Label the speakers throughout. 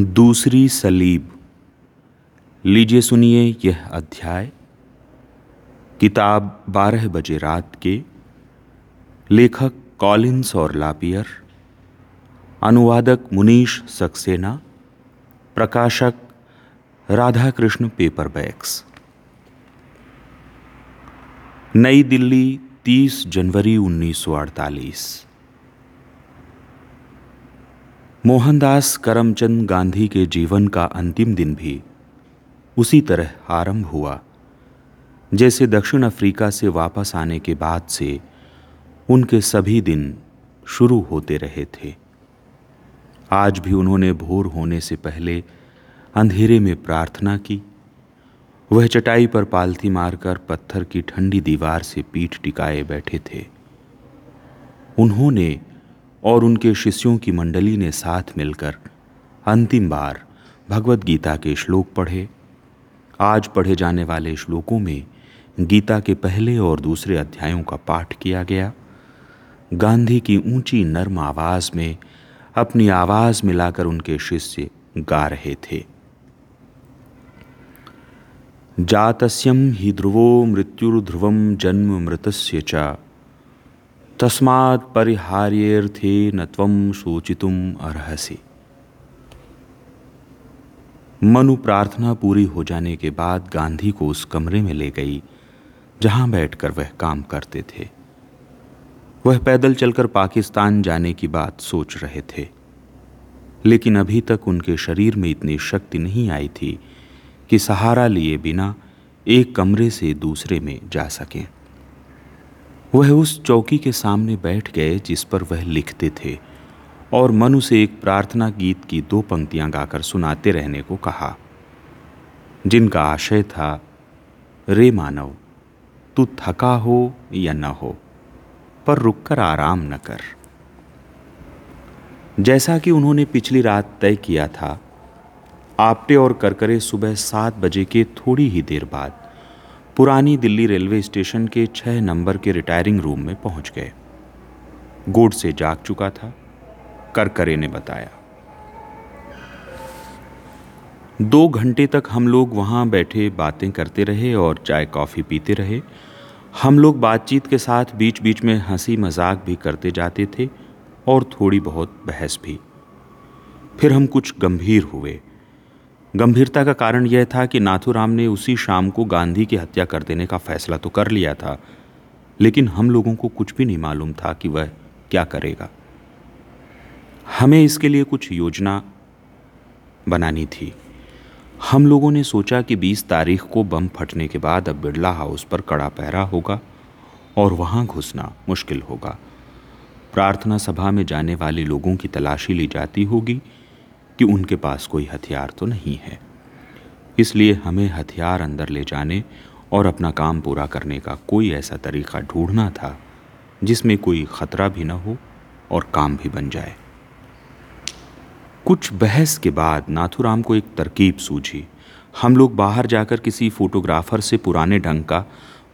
Speaker 1: दूसरी सलीब। लीजिए सुनिए यह अध्याय। किताब बारह बजे रात के। लेखक कॉलिंस और लापियर। अनुवादक मुनीश सक्सेना। प्रकाशक राधा कृष्ण पेपर बैग्स नई दिल्ली 30 जनवरी 1948 मोहनदास करमचंद गांधी के जीवन का अंतिम दिन भी उसी तरह आरंभ हुआ। जैसे दक्षिण अफ्रीका से वापस आने के बाद से उनके सभी दिन शुरू होते रहे थे। आज भी उन्होंने भोर होने से पहले अंधेरे में प्रार्थना की। वह चटाई पर पालथी मारकर पत्थर की ठंडी दीवार से पीठ टिकाए बैठे थे। उन्होंने और उनके शिष्यों की मंडली ने साथ मिलकर अंतिम बार भगवत गीता के श्लोक पढ़े। आज पढ़े जाने वाले श्लोकों में गीता के पहले और दूसरे अध्यायों का पाठ किया गया। गांधी की ऊँची नर्म आवाज़ में अपनी आवाज़ मिलाकर उनके शिष्य गा रहे थे। जातस्यम ही ध्रुवो मृत्युर्ध्रुवम जन्म मृतस्य च। तस्मात् परिहार्यर्थे न त्वं सोचितुम अर्हसि। मनु प्रार्थना पूरी हो जाने के बाद गांधी को उस कमरे में ले गई, जहाँ बैठकर वह काम करते थे। वह पैदल चलकर पाकिस्तान जाने की बात सोच रहे थे, लेकिन अभी तक उनके शरीर में इतनी शक्ति नहीं आई थी कि सहारा लिए बिना एक कमरे से दूसरे में जा सकें। वह उस चौकी के सामने बैठ गए जिस पर वह लिखते थे और मनु से एक प्रार्थना गीत की दो पंक्तियाँ गाकर सुनाते रहने को कहा। जिनका आशय था, रे मानव, तू थका हो या न हो, पर रुककर आराम न कर। जैसा कि उन्होंने पिछली रात तय किया था, आपटे और करकरे सुबह सात बजे के थोड़ी ही देर बाद पुरानी दिल्ली रेलवे स्टेशन के छह नंबर के रिटायरिंग रूम में पहुँच गए। गोड से जाग चुका था, करकरे ने बताया। दो घंटे तक हम लोग वहाँ बैठे, बातें करते रहे और चाय कॉफ़ी पीते रहे। हम लोग बातचीत के साथ बीच बीच में हँसी मज़ाक भी करते जाते थे और थोड़ी बहुत बहस भी। फिर हम कुछ गंभीर हुए। गंभीरता का कारण यह था कि नाथुराम ने उसी शाम को गांधी की हत्या कर देने का फैसला तो कर लिया था, लेकिन हम लोगों को कुछ भी नहीं मालूम था कि वह क्या करेगा। हमें इसके लिए कुछ योजना बनानी थी। हम लोगों ने सोचा कि 20 तारीख को बम फटने के बाद अब बिरला हाउस पर कड़ा पहरा होगा और वहाँ घुसना मुश्किल होगा। प्रार्थना सभा में जाने वाले लोगों की तलाशी ली जाती होगी कि उनके पास कोई हथियार तो नहीं है। इसलिए हमें हथियार अंदर ले जाने और अपना काम पूरा करने का कोई ऐसा तरीका ढूंढना था, जिसमें कोई ख़तरा भी न हो और काम भी बन जाए। कुछ बहस के बाद नाथुराम को एक तरकीब सूझी। हम लोग बाहर जाकर किसी फोटोग्राफर से पुराने ढंग का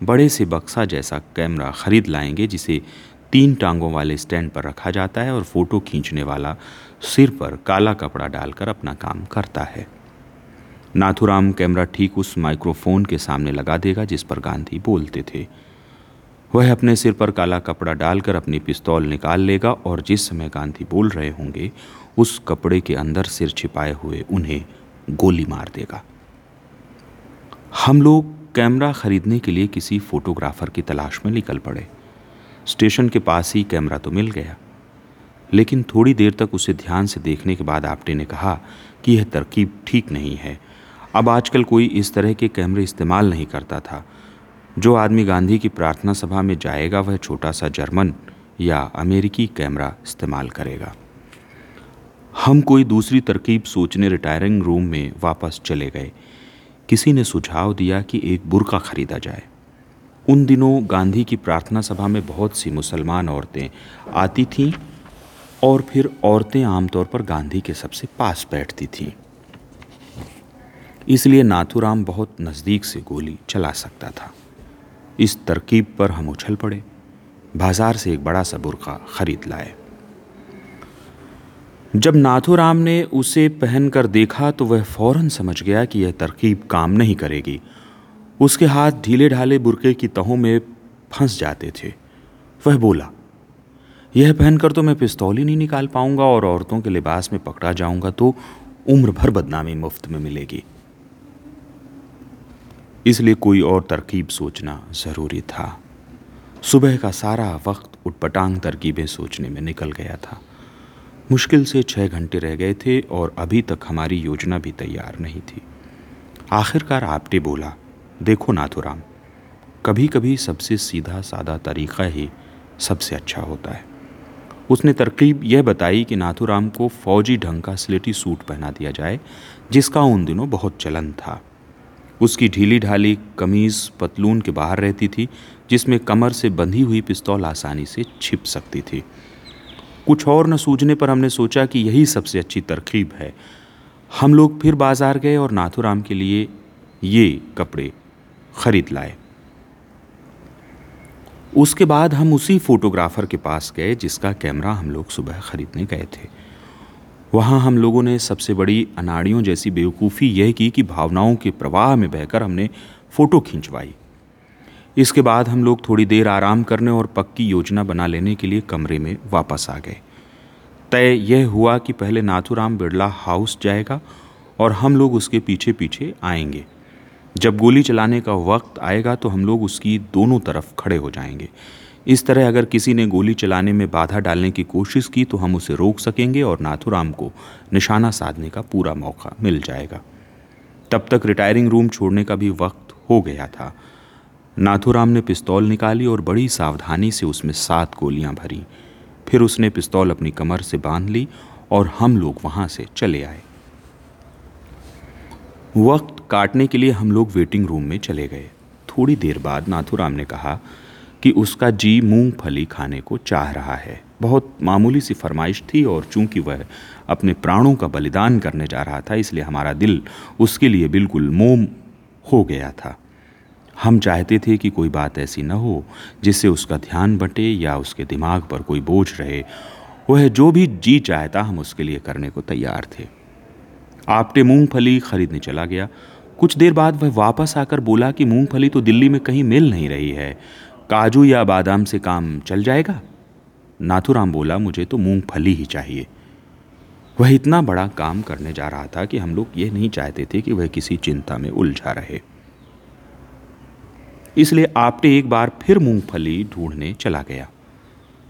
Speaker 1: बड़े से बक्सा जैसा कैमरा खरीद लाएँगे, जिसे तीन टांगों वाले स्टैंड पर रखा जाता है और फ़ोटो खींचने वाला सिर पर काला कपड़ा डालकर अपना काम करता है। नाथुराम कैमरा ठीक उस माइक्रोफोन के सामने लगा देगा जिस पर गांधी बोलते थे। वह अपने सिर पर काला कपड़ा डालकर अपनी पिस्तौल निकाल लेगा और जिस समय गांधी बोल रहे होंगे, उस कपड़े के अंदर सिर छिपाए हुए उन्हें गोली मार देगा। हम लोग कैमरा खरीदने के लिए किसी फोटोग्राफर की तलाश में निकल पड़े। स्टेशन के पास ही कैमरा तो मिल गया। लेकिन थोड़ी देर तक उसे ध्यान से देखने के बाद आपटे ने कहा कि यह तरकीब ठीक नहीं है। अब आजकल कोई इस तरह के कैमरे इस्तेमाल नहीं करता था। जो आदमी गांधी की प्रार्थना सभा में जाएगा, वह छोटा सा जर्मन या अमेरिकी कैमरा इस्तेमाल करेगा। हम कोई दूसरी तरकीब सोचने रिटायरिंग रूम में वापस चले गए। किसी ने सुझाव दिया कि एक बुरका खरीदा जाए। उन दिनों गांधी की प्रार्थना सभा में बहुत सी मुसलमान औरतें आती थीं और फिर औरतें आमतौर पर गांधी के सबसे पास बैठती थीं। इसलिए नाथुराम बहुत नज़दीक से गोली चला सकता था। इस तरकीब पर हम उछल पड़े। बाज़ार से एक बड़ा सा बुरका खरीद लाए। जब नाथुराम ने उसे पहनकर देखा तो वह फ़ौरन समझ गया कि यह तरकीब काम नहीं करेगी। उसके हाथ ढीले ढाले बुरके की तहों में फंस जाते थे। वह बोला, यह पहनकर तो मैं पिस्तौल ही नहीं निकाल पाऊँगा और औरतों के लिबास में पकड़ा जाऊँगा तो उम्र भर बदनामी मुफ़्त में मिलेगी। इसलिए कोई और तरकीब सोचना ज़रूरी था। सुबह का सारा वक्त उटपटांग तरकीबें सोचने में निकल गया था। मुश्किल से छः घंटे रह गए थे और अभी तक हमारी योजना भी तैयार नहीं थी। आखिरकार आपटे बोला देखो नाथुराम कभी कभी सबसे सीधा सादा तरीक़ा ही सबसे अच्छा होता है। उसने तरकीब यह बताई कि नाथुराम को फौजी ढंग का स्लेटी सूट पहना दिया जाए, जिसका उन दिनों बहुत चलन था। उसकी ढीली ढाली कमीज़ पतलून के बाहर रहती थी, जिसमें कमर से बंधी हुई पिस्तौल आसानी से छिप सकती थी। कुछ और न सूझने पर हमने सोचा कि यही सबसे अच्छी तरकीब है। हम लोग फिर बाज़ार गए और नाथुराम के लिए ये कपड़े ख़रीद लाए। उसके बाद हम उसी फोटोग्राफर के पास गए जिसका कैमरा हम लोग सुबह ख़रीदने गए थे। वहाँ हम लोगों ने सबसे बड़ी अनाड़ियों जैसी बेवकूफ़ी यह की कि भावनाओं के प्रवाह में बहकर हमने फ़ोटो खिंचवाई। इसके बाद हम लोग थोड़ी देर आराम करने और पक्की योजना बना लेने के लिए कमरे में वापस आ गए। तय यह हुआ कि पहले नाथुराम बिरला हाउस जाएगा और हम लोग उसके पीछे पीछे आएँगे। जब गोली चलाने का वक्त आएगा तो हम लोग उसकी दोनों तरफ़ खड़े हो जाएँगे। इस तरह अगर किसी ने गोली चलाने में बाधा डालने की कोशिश की तो हम उसे रोक सकेंगे और नाथुराम को निशाना साधने का पूरा मौका मिल जाएगा। तब तक रिटायरिंग रूम छोड़ने का भी वक्त हो गया था। नाथुराम ने पिस्तौल निकाली और बड़ी सावधानी से उसमें सात गोलियाँ भरी। फिर उसने पिस्तौल अपनी कमर से बाँध ली और हम लोग वहाँ से चले आए। वक्त काटने के लिए हम लोग वेटिंग रूम में चले गए। थोड़ी देर बाद नाथुराम ने कहा कि उसका जी मूंगफली खाने को चाह रहा है। बहुत मामूली सी फरमाइश थी और चूँकि वह अपने प्राणों का बलिदान करने जा रहा था, इसलिए हमारा दिल उसके लिए बिल्कुल मोम हो गया था। हम चाहते थे कि कोई बात ऐसी न हो जिससे उसका ध्यान बटे या उसके दिमाग पर कोई बोझ रहे। वह जो भी जी चाहता, हम उसके लिए करने को तैयार थे। आपटे मूंगफली खरीदने चला गया। कुछ देर बाद वह वापस आकर बोला कि मूंगफली तो दिल्ली में कहीं मिल नहीं रही है। काजू या बादाम से काम चल जाएगा? नाथुराम बोला, मुझे तो मूंगफली ही चाहिए। वह इतना बड़ा काम करने जा रहा था कि हम लोग ये नहीं चाहते थे कि वह किसी चिंता में उलझा रहे। इसलिए आपटे एक बार फिर मूंगफली ढूँढने चला गया।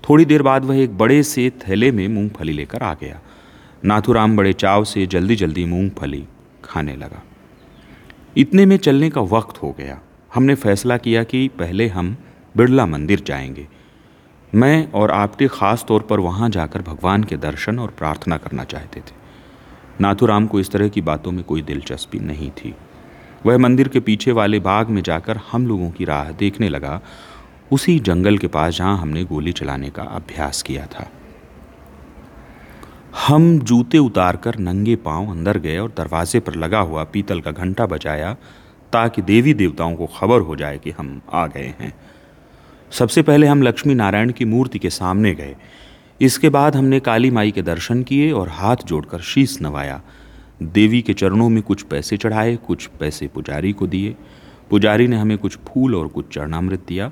Speaker 1: थोड़ी देर बाद वह एक बड़े से थैले में मूंगफली लेकर आ गया। नाथुराम बड़े चाव से जल्दी जल्दी मूंगफली खाने लगा। इतने में चलने का वक्त हो गया। हमने फैसला किया कि पहले हम बिरला मंदिर जाएँगे। मैं और आपटे ख़ास तौर पर वहाँ जाकर भगवान के दर्शन और प्रार्थना करना चाहते थे। नाथुराम को इस तरह की बातों में कोई दिलचस्पी नहीं थी। वह मंदिर के पीछे वाले बाग में जाकर हम लोगों की राह देखने लगा। उसी जंगल के पास जहाँ हमने गोली चलाने का अभ्यास किया था। हम जूते उतारकर नंगे पाँव अंदर गए और दरवाजे पर लगा हुआ पीतल का घंटा बजाया ताकि देवी देवताओं को खबर हो जाए कि हम आ गए हैं। सबसे पहले हम लक्ष्मी नारायण की मूर्ति के सामने गए। इसके बाद हमने काली माई के दर्शन किए और हाथ जोड़कर शीश नवाया। देवी के चरणों में कुछ पैसे चढ़ाए, कुछ पैसे पुजारी को दिए। पुजारी ने हमें कुछ फूल और कुछ चरणामृत दिया।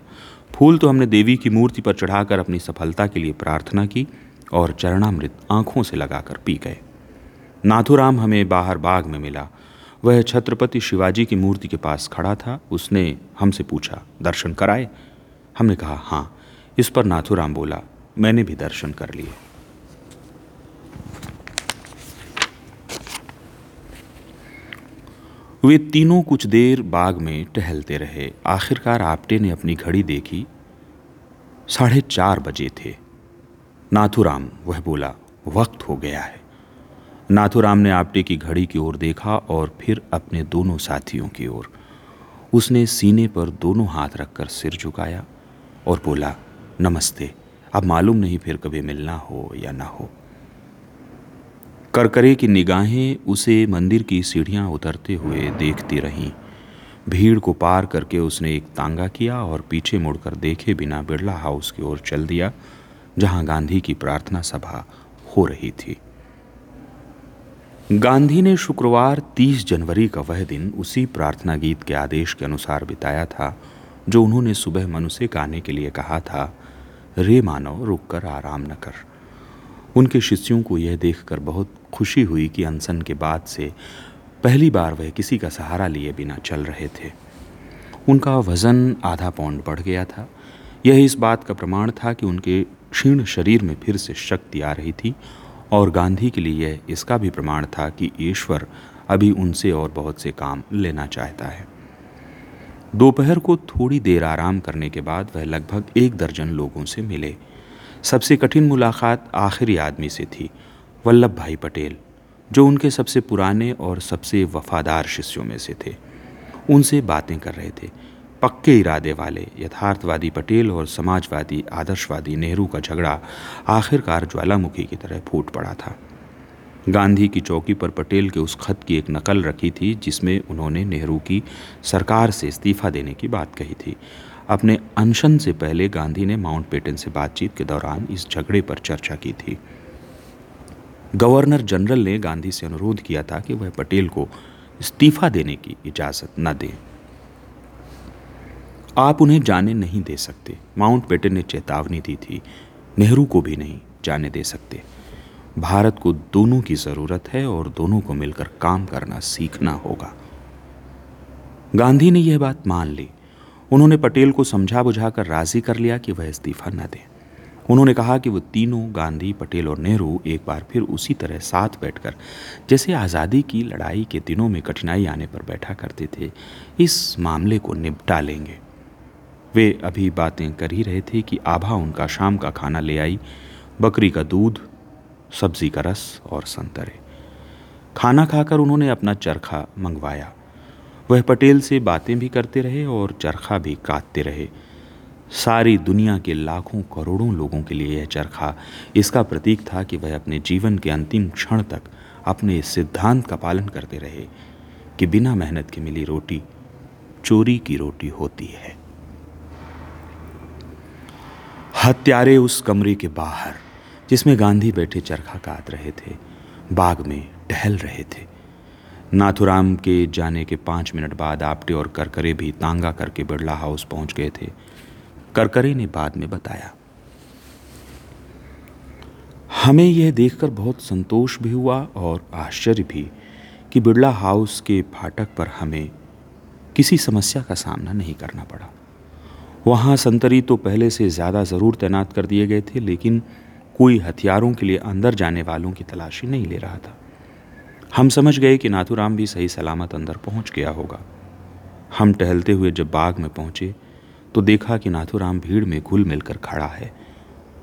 Speaker 1: फूल तो हमने देवी की मूर्ति पर चढ़ाकर अपनी सफलता के लिए प्रार्थना की। और चरणामृत आँखों से लगाकर पी गए। नाथुराम हमें बाहर बाग में मिला। वह छत्रपति शिवाजी की मूर्ति के पास खड़ा था। उसने हमसे पूछा, दर्शन कराए? हमने कहा हाँ। इस पर नाथुराम बोला, मैंने भी दर्शन कर लिए। वे तीनों कुछ देर बाग में टहलते रहे। आखिरकार आपटे ने अपनी घड़ी देखी। साढ़े चार बजे थे। नाथुराम, वह बोला, वक्त हो गया है। नाथुराम ने आपटे की घड़ी की ओर देखा और फिर अपने दोनों साथियों की ओर। उसने सीने पर दोनों हाथ रखकर सिर झुकाया और बोला, नमस्ते, अब मालूम नहीं फिर कभी मिलना हो या ना हो। करकरे की निगाहें उसे मंदिर की सीढ़ियाँ उतरते हुए देखती रहीं। भीड़ को पार करके उसने एक तांगा किया और पीछे मुड़कर देखे बिना बिरला हाउस की ओर चल दिया। जहाँ गांधी की प्रार्थना सभा हो रही थी। गांधी ने शुक्रवार 30 जनवरी का वह दिन उसी प्रार्थना गीत के आदेश के अनुसार बिताया था, जो उन्होंने सुबह मनु से गाने के लिए कहा था, रे मानव रुक कर आराम न कर। उनके शिष्यों को यह देखकर बहुत खुशी हुई कि अनसन के बाद से पहली बार वह किसी का सहारा लिए बिना चल रहे थे। उनका वज़न आधा पौंड बढ़ गया था। यह इस बात का प्रमाण था कि उनके क्षीण शरीर में फिर से शक्ति आ रही थी और गांधी के लिए यह इसका भी प्रमाण था कि ईश्वर अभी उनसे और बहुत से काम लेना चाहता है। दोपहर को थोड़ी देर आराम करने के बाद वह लगभग एक दर्जन लोगों से मिले। सबसे कठिन मुलाकात आखिरी आदमी से थी, वल्लभ भाई पटेल, जो उनके सबसे पुराने और सबसे वफादार शिष्यों में से थे। उनसे बातें कर रहे थे। पक्के इरादे वाले, यथार्थवादी पटेल और समाजवादी, आदर्शवादी नेहरू का झगड़ा आखिरकार ज्वालामुखी की तरह फूट पड़ा था। गांधी की चौकी पर पटेल के उस खत की एक नकल रखी थी, जिसमें उन्होंने नेहरू की सरकार से इस्तीफा देने की बात कही थी। अपने अनशन से पहले गांधी ने माउंट पेटन से बातचीत के दौरान इस झगड़े पर चर्चा की थी। गवर्नर जनरल ने गांधी से अनुरोध किया था कि वह पटेल को इस्तीफा देने की इजाज़त न दें। आप उन्हें जाने नहीं दे सकते। माउंट बेटन ने चेतावनी दी थी। नेहरू को भी नहीं जाने दे सकते। भारत को दोनों की ज़रूरत है और दोनों को मिलकर काम करना सीखना होगा। गांधी ने यह बात मान ली। उन्होंने पटेल को समझा बुझाकर राज़ी कर लिया कि वह इस्तीफा न दें। उन्होंने कहा कि वो तीनों, गांधी, पटेल और नेहरू, एक बार फिर उसी तरह साथ बैठकर, जैसे आज़ादी की लड़ाई के दिनों में कठिनाई आने पर बैठा करते थे, इस मामले को निपटा लेंगे। वे अभी बातें कर ही रहे थे कि आभा उनका शाम का खाना ले आई, बकरी का दूध, सब्ज़ी का रस और संतरे। खाना खाकर उन्होंने अपना चरखा मंगवाया। वह पटेल से बातें भी करते रहे और चरखा भी काटते रहे। सारी दुनिया के लाखों करोड़ों लोगों के लिए यह चरखा इसका प्रतीक था कि वह अपने जीवन के अंतिम क्षण तक अपने इस सिद्धांत का पालन करते रहे, कि बिना मेहनत के मिली रोटी, चोरी की रोटी होती है। हत्यारे उस कमरे के बाहर, जिसमें गांधी बैठे चरखा काट रहे थे, बाग में टहल रहे थे। नाथुराम के जाने के पाँच मिनट बाद आपटे और करकरे भी तांगा करके बिरला हाउस पहुँच गए थे। करकरे ने बाद में बताया, हमें यह देखकर बहुत संतोष भी हुआ और आश्चर्य भी कि बिरला हाउस के फाटक पर हमें किसी समस्या का सामना नहीं करना पड़ा। वहाँ संतरी तो पहले से ज़्यादा ज़रूर तैनात कर दिए गए थे, लेकिन कोई हथियारों के लिए अंदर जाने वालों की तलाशी नहीं ले रहा था। हम समझ गए कि नाथुराम भी सही सलामत अंदर पहुँच गया होगा। हम टहलते हुए जब बाग में पहुँचे तो देखा कि नाथुराम भीड़ में घुल मिलकर खड़ा है।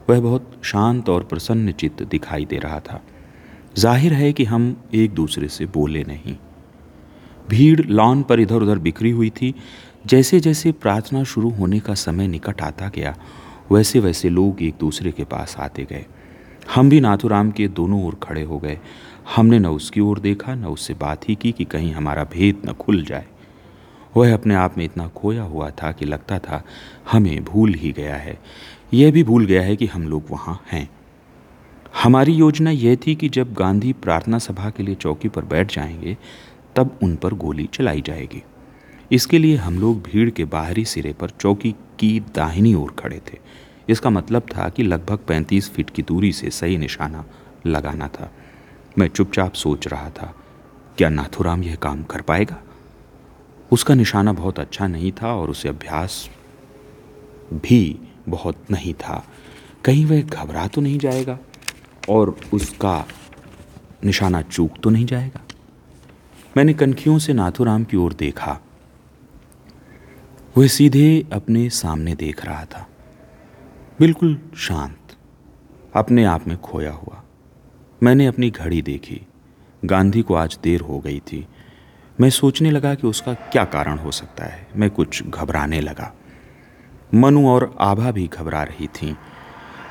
Speaker 1: वह बहुत शांत और प्रसन्न चित्त दिखाई दे रहा था। ज़ाहिर है कि हम एक दूसरे से बोले नहीं। भीड़ लॉन पर इधर उधर बिखरी हुई थी जैसे जैसे प्रार्थना शुरू होने का समय निकट आता गया वैसे वैसे लोग एक दूसरे के पास आते गए। हम भी नाथुराम के दोनों ओर खड़े हो गए। हमने न उसकी ओर देखा, न उससे बात ही की कि कहीं हमारा भेद न खुल जाए। वह अपने आप में इतना खोया हुआ था कि लगता था, हमें भूल ही गया है। यह भी भूल गया है कि हम लोग वहाँ हैं। हमारी योजना यह थी कि जब गांधी प्रार्थना सभा के लिए चौकी पर बैठ जाएँगे, तब उन पर गोली चलाई जाएगी। इसके लिए हम लोग भीड़ के बाहरी सिरे पर चौकी की दाहिनी ओर खड़े थे। इसका मतलब था कि लगभग 35 फीट की दूरी से सही निशाना लगाना था। मैं चुपचाप सोच रहा था, क्या नाथुराम यह काम कर पाएगा? उसका निशाना बहुत अच्छा नहीं था और उसे अभ्यास भी बहुत नहीं था। कहीं वह घबरा तो नहीं जाएगा और उसका निशाना चूक तो नहीं जाएगा? मैंने कनखियों से नाथुराम की ओर देखा। वह सीधे अपने सामने देख रहा था। बिल्कुल शांत, अपने आप में खोया हुआ। मैंने अपनी घड़ी देखी। गांधी को आज देर हो गई थी। मैं सोचने लगा कि उसका क्या कारण हो सकता है। मैं कुछ घबराने लगा। मनु और आभा भी घबरा रही थीं।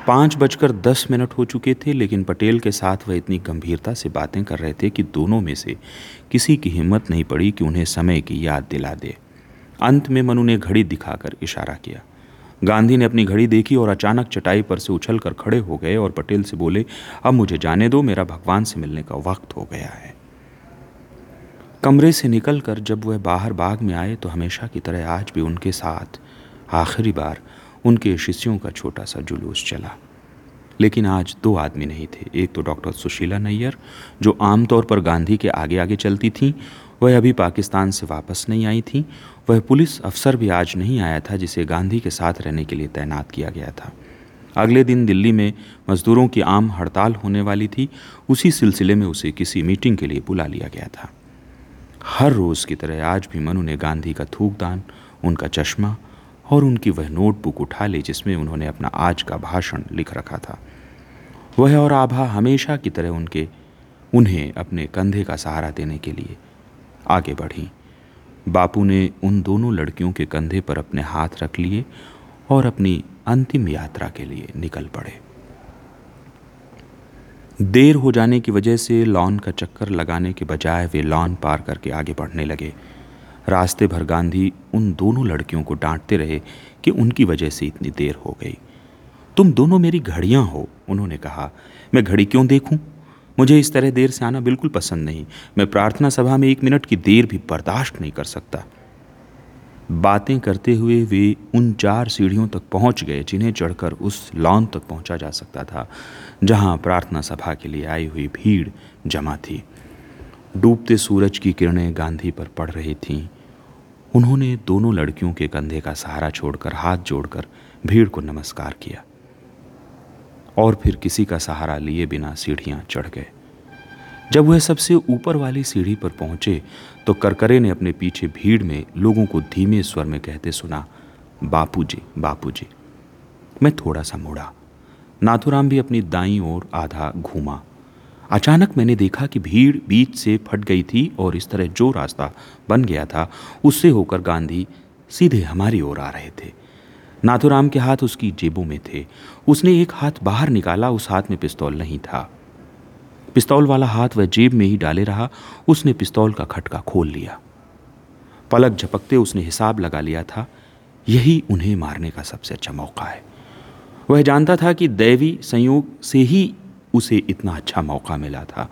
Speaker 1: पाँच बजकर दस मिनट हो चुके थे, लेकिन पटेल के साथ वह इतनी गंभीरता से बातें कर रहे थे कि दोनों में से किसी की हिम्मत नहीं पड़ी कि उन्हें समय की याद दिला दे। अंत में मनु ने घड़ी दिखाकर इशारा किया। गांधी ने अपनी घड़ी देखी और अचानक चटाई पर से उछल कर खड़े हो गए और पटेल से बोले, अब मुझे जाने दो, मेरा भगवान से मिलने का वक्त हो गया है। कमरे से निकलकर जब वह बाहर बाग में आए तो हमेशा की तरह आज भी उनके साथ आखिरी बार उनके शिष्यों का छोटा सा जुलूस चला। लेकिन आज दो आदमी नहीं थे। एक तो डॉक्टर सुशीला नैयर, जो आमतौर पर गांधी के आगे आगे चलती थीं, वह अभी पाकिस्तान से वापस नहीं आई थी। वह पुलिस अफसर भी आज नहीं आया था, जिसे गांधी के साथ रहने के लिए तैनात किया गया था। अगले दिन दिल्ली में मज़दूरों की आम हड़ताल होने वाली थी। उसी सिलसिले में उसे किसी मीटिंग के लिए बुला लिया गया था। हर रोज़ की तरह आज भी मनु ने गांधी का थूकदान, उनका चश्मा और उनकी वह नोटबुक उठा ली, जिसमें उन्होंने अपना आज का भाषण लिख रखा था। वह और आभा हमेशा की तरह उनके, उन्हें अपने कंधे का सहारा देने के लिए आगे बढ़ी। बापू ने उन दोनों लड़कियों के कंधे पर अपने हाथ रख लिए और अपनी अंतिम यात्रा के लिए निकल पड़े। देर हो जाने की वजह से लॉन का चक्कर लगाने के बजाय वे लॉन पार करके आगे बढ़ने लगे। रास्ते भर गांधी उन दोनों लड़कियों को डांटते रहे कि उनकी वजह से इतनी देर हो गई। तुम दोनों मेरी घड़ियाँ हो, उन्होंने कहा। मैं घड़ी क्यों देखूँ? मुझे इस तरह देर से आना बिल्कुल पसंद नहीं। मैं प्रार्थना सभा में एक मिनट की देर भी बर्दाश्त नहीं कर सकता। बातें करते हुए वे उन चार सीढ़ियों तक पहुँच गए, जिन्हें चढ़कर उस लॉन तक पहुँचा जा सकता था, जहाँ प्रार्थना सभा के लिए आई हुई भीड़ जमा थी। डूबते सूरज की किरणें गांधी पर पड़ रही थीं। उन्होंने दोनों लड़कियों के कंधे का सहारा छोड़कर, हाथ जोड़कर, भीड़ को नमस्कार किया। और फिर किसी का सहारा लिए बिना सीढ़ियाँ चढ़ गए। जब वह सबसे ऊपर वाली सीढ़ी पर पहुँचे तो करकरे ने अपने पीछे भीड़ में लोगों को धीमे स्वर में कहते सुना बापू जी बापू जी मैं थोड़ा सा मुड़ा। नाथुराम भी अपनी दाई ओर आधा घूमा। अचानक मैंने देखा कि भीड़ बीच से फट गई थी और इस तरह जो रास्ता बन गया था, उससे होकर गांधी सीधे हमारी ओर आ रहे थे। नाथुराम के हाथ उसकी जेबों में थे। उसने एक हाथ बाहर निकाला, उस हाथ में पिस्तौल नहीं था। पिस्तौल वाला हाथ वह जेब में ही डाले रहा, उसने पिस्तौल का खटका खोल लिया। पलक झपकते उसने हिसाब लगा लिया था, यही उन्हें मारने का सबसे अच्छा मौका है। वह जानता था कि दैवी संयोग से ही उसे इतना अच्छा मौका मिला था।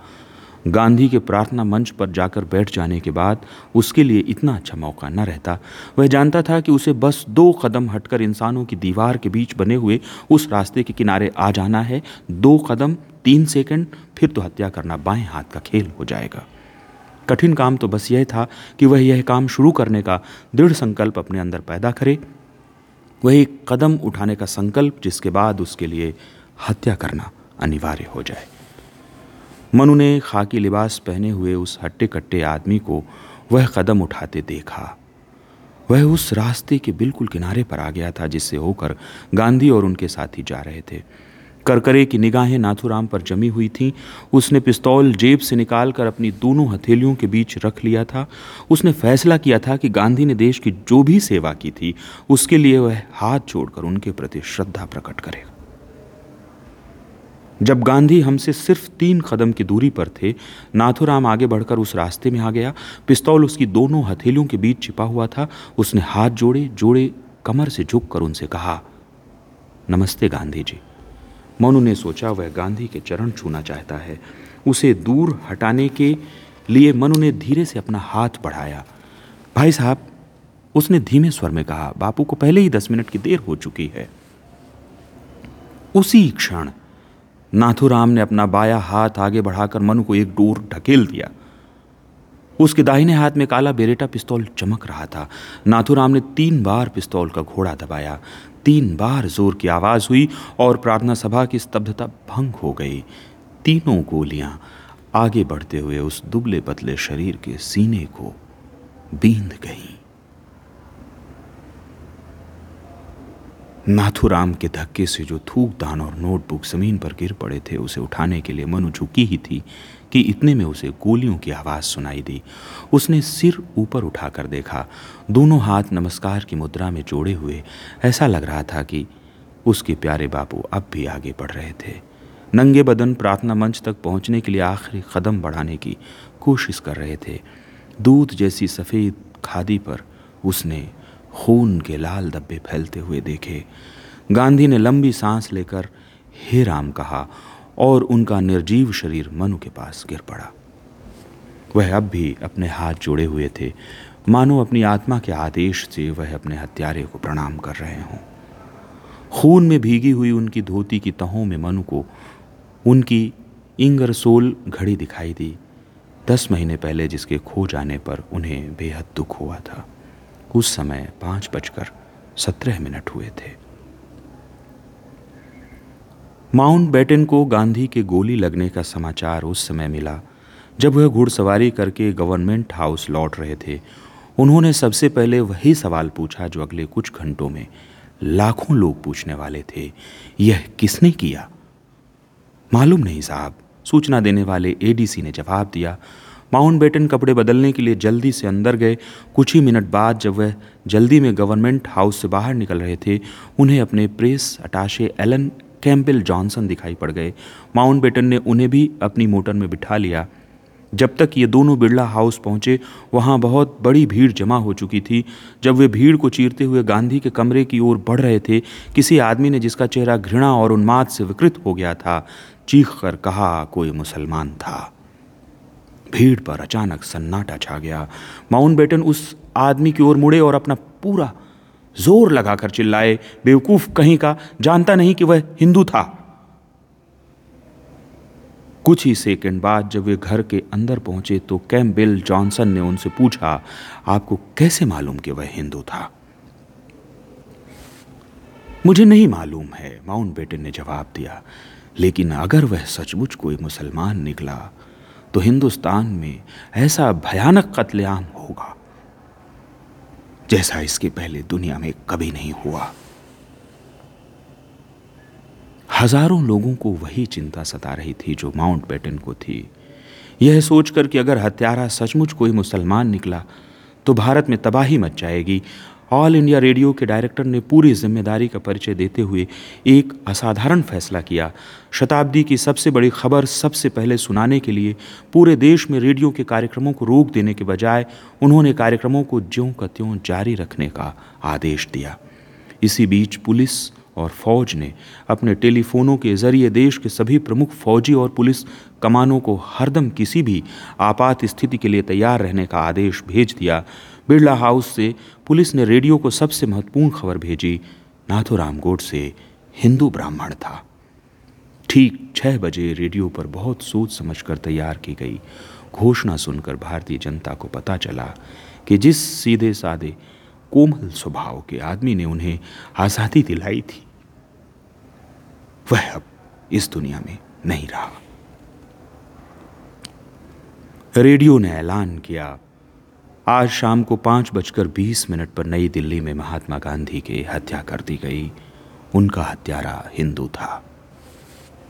Speaker 1: गांधी के प्रार्थना मंच पर जाकर बैठ जाने के बाद उसके लिए इतना अच्छा मौका न रहता। वह जानता था कि उसे बस दो कदम हटकर इंसानों की दीवार के बीच बने हुए उस रास्ते के किनारे आ जाना है। दो कदम, तीन सेकंड, फिर तो हत्या करना बाएँ हाथ का खेल हो जाएगा। कठिन काम तो बस यह था कि वह यह काम शुरू करने का दृढ़ संकल्प अपने अंदर पैदा करे। वह एक कदम उठाने का संकल्प जिसके बाद उसके लिए हत्या करना अनिवार्य हो जाए। मनु ने खाकी लिबास पहने हुए उस हट्टे कट्टे आदमी को वह कदम उठाते देखा। वह उस रास्ते के बिल्कुल किनारे पर आ गया था, जिससे होकर गांधी और उनके साथी जा रहे थे। करकरे की निगाहें नाथुराम पर जमी हुई थीं। उसने पिस्तौल जेब से निकालकर अपनी दोनों हथेलियों के बीच रख लिया था। उसने फैसला किया था कि गांधी ने देश की जो भी सेवा की थी, उसके लिए वह हाथ जोड़कर उनके प्रति श्रद्धा प्रकट करेगा। जब गांधी हमसे सिर्फ़ तीन कदम की दूरी पर थे, नाथुराम आगे बढ़कर उस रास्ते में आ गया। पिस्तौल उसकी दोनों हथेलियों के बीच छिपा हुआ था। उसने हाथ जोड़े जोड़े कमर से झुक कर उनसे कहा, नमस्ते गांधी जी। मनु ने सोचा, वह गांधी के चरण छूना चाहता है। उसे दूर हटाने के लिए मनु ने धीरे से अपना हाथ बढ़ाया। भाई साहब, उसने धीमे स्वर में कहा, बापू को पहले ही दस मिनट की देर हो चुकी है। उसी क्षण नाथुराम ने अपना बाया हाथ आगे बढ़ाकर मनु को एक डोर ढकेल दिया। उसके दाहिने हाथ में काला बेरेटा पिस्तौल चमक रहा था। नाथुराम ने तीन बार पिस्तौल का घोड़ा दबाया। तीन बार ज़ोर की आवाज़ हुई और प्रार्थना सभा की स्तब्धता भंग हो गई। तीनों गोलियाँ आगे बढ़ते हुए उस दुबले पतले शरीर के सीने को बींद गईं। नाथुराम के धक्के से जो थूक दान और नोटबुक ज़मीन पर गिर पड़े थे, उसे उठाने के लिए मनु झुकी ही थी कि इतने में उसे गोलियों की आवाज़ सुनाई दी। उसने सिर ऊपर उठाकर देखा। दोनों हाथ नमस्कार की मुद्रा में जोड़े हुए। ऐसा लग रहा था कि उसके प्यारे बापू अब भी आगे बढ़ रहे थे। नंगे बदन प्रार्थना मंच तक पहुँचने के लिए आखिरी कदम बढ़ाने की कोशिश कर रहे थे। दूध जैसी सफ़ेद खादी पर उसने खून के लाल धब्बे फैलते हुए देखे। गांधी ने लंबी सांस लेकर, हे राम कहा, और उनका निर्जीव शरीर मनु के पास गिर पड़ा। वह अब भी अपने हाथ जोड़े हुए थे। मानो अपनी आत्मा के आदेश से वह अपने हत्यारे को प्रणाम कर रहे हों। खून में भीगी हुई उनकी धोती की तहों में मनु को उनकी इंगरसोल घड़ी दिखाई दी। दस महीने पहले जिसके खो जाने पर उन्हें बेहद दुख हुआ था। उस समय पाँच बजकर सत्रह मिनट हुए थे। माउंट बैटन को गांधी के गोली लगने का समाचार उस समय मिला, जब वह घुड़सवारी करके गवर्नमेंट हाउस लौट रहे थे। उन्होंने सबसे पहले वही सवाल पूछा जो अगले कुछ घंटों में लाखों लोग पूछने वाले थे। यह किसने किया? मालूम नहीं साहब, सूचना देने वाले एडीसी ने जवाब दिया माउंट बेटन कपड़े बदलने के लिए जल्दी से अंदर गए। कुछ ही मिनट बाद जब वह जल्दी में गवर्नमेंट हाउस से बाहर निकल रहे थे, उन्हें अपने press attache Alan Campbell Johnson दिखाई पड़ गए। माउंट बेटन ने उन्हें भी अपनी मोटर में बिठा लिया। जब तक ये दोनों बिरला हाउस पहुँचे, वहाँ बहुत बड़ी भीड़ जमा हो चुकी थी। जब वे भीड़ को चीरते हुए गांधी के कमरे की ओर बढ़ रहे थे, किसी आदमी ने जिसका चेहरा घृणा और उन्माद से विकृत हो गया था, चीख कर कहा, कोई मुसलमान था। भीड़ पर अचानक सन्नाटा छा गया। माउंट बेटन उस आदमी की ओर मुड़े और अपना पूरा ज़ोर लगाकर चिल्लाए, बेवकूफ़ कहीं का, जानता नहीं कि वह हिंदू था। कुछ ही सेकंड बाद जब वे घर के अंदर पहुँचे तो कैम्पबेल जॉनसन ने उनसे पूछा, आपको कैसे मालूम कि वह हिंदू था? मुझे नहीं मालूम है, माउंट बेटन ने जवाब दिया। लेकिन अगर वह सचमुच कोई मुसलमान निकला तो हिंदुस्तान में ऐसा भयानक कत्लेआम होगा, जैसा इसके पहले दुनिया में कभी नहीं हुआ। हज़ारों लोगों को वही चिंता सता रही थी जो माउंट बेटन को थी। यह सोचकर कि अगर हत्यारा सचमुच कोई मुसलमान निकला तो भारत में तबाही मच जाएगी ऑल इंडिया रेडियो के डायरेक्टर ने पूरी ज़िम्मेदारी का परिचय देते हुए एक असाधारण फैसला किया। शताब्दी की सबसे बड़ी खबर सबसे पहले सुनाने के लिए पूरे देश में रेडियो के कार्यक्रमों को रोक देने के बजाय उन्होंने कार्यक्रमों को ज्यों का त्यों जारी रखने का आदेश दिया। इसी बीच पुलिस और फौज ने अपने टेलीफोनों के ज़रिए देश के सभी प्रमुख फौजी और पुलिस कमानों को हरदम किसी भी आपात स्थिति के लिए तैयार रहने का आदेश भेज दिया। बिरला हाउस से पुलिस ने रेडियो को सबसे महत्वपूर्ण खबर भेजी। नाथुराम गोड से हिंदू ब्राह्मण था। ठीक छह बजे रेडियो पर बहुत सोच समझकर तैयार की गई। घोषणा सुनकर भारतीय जनता को पता चला कि जिस सीधे साधे कोमल स्वभाव के आदमी ने उन्हें आज़ादी दिलाई थी। वह अब इस दुनिया में नहीं रहा। रेडियो ने ऐलान किया, आज शाम को पाँच बजकर बीस मिनट पर नई दिल्ली में महात्मा गांधी की हत्या कर दी गई। उनका हत्यारा हिंदू था।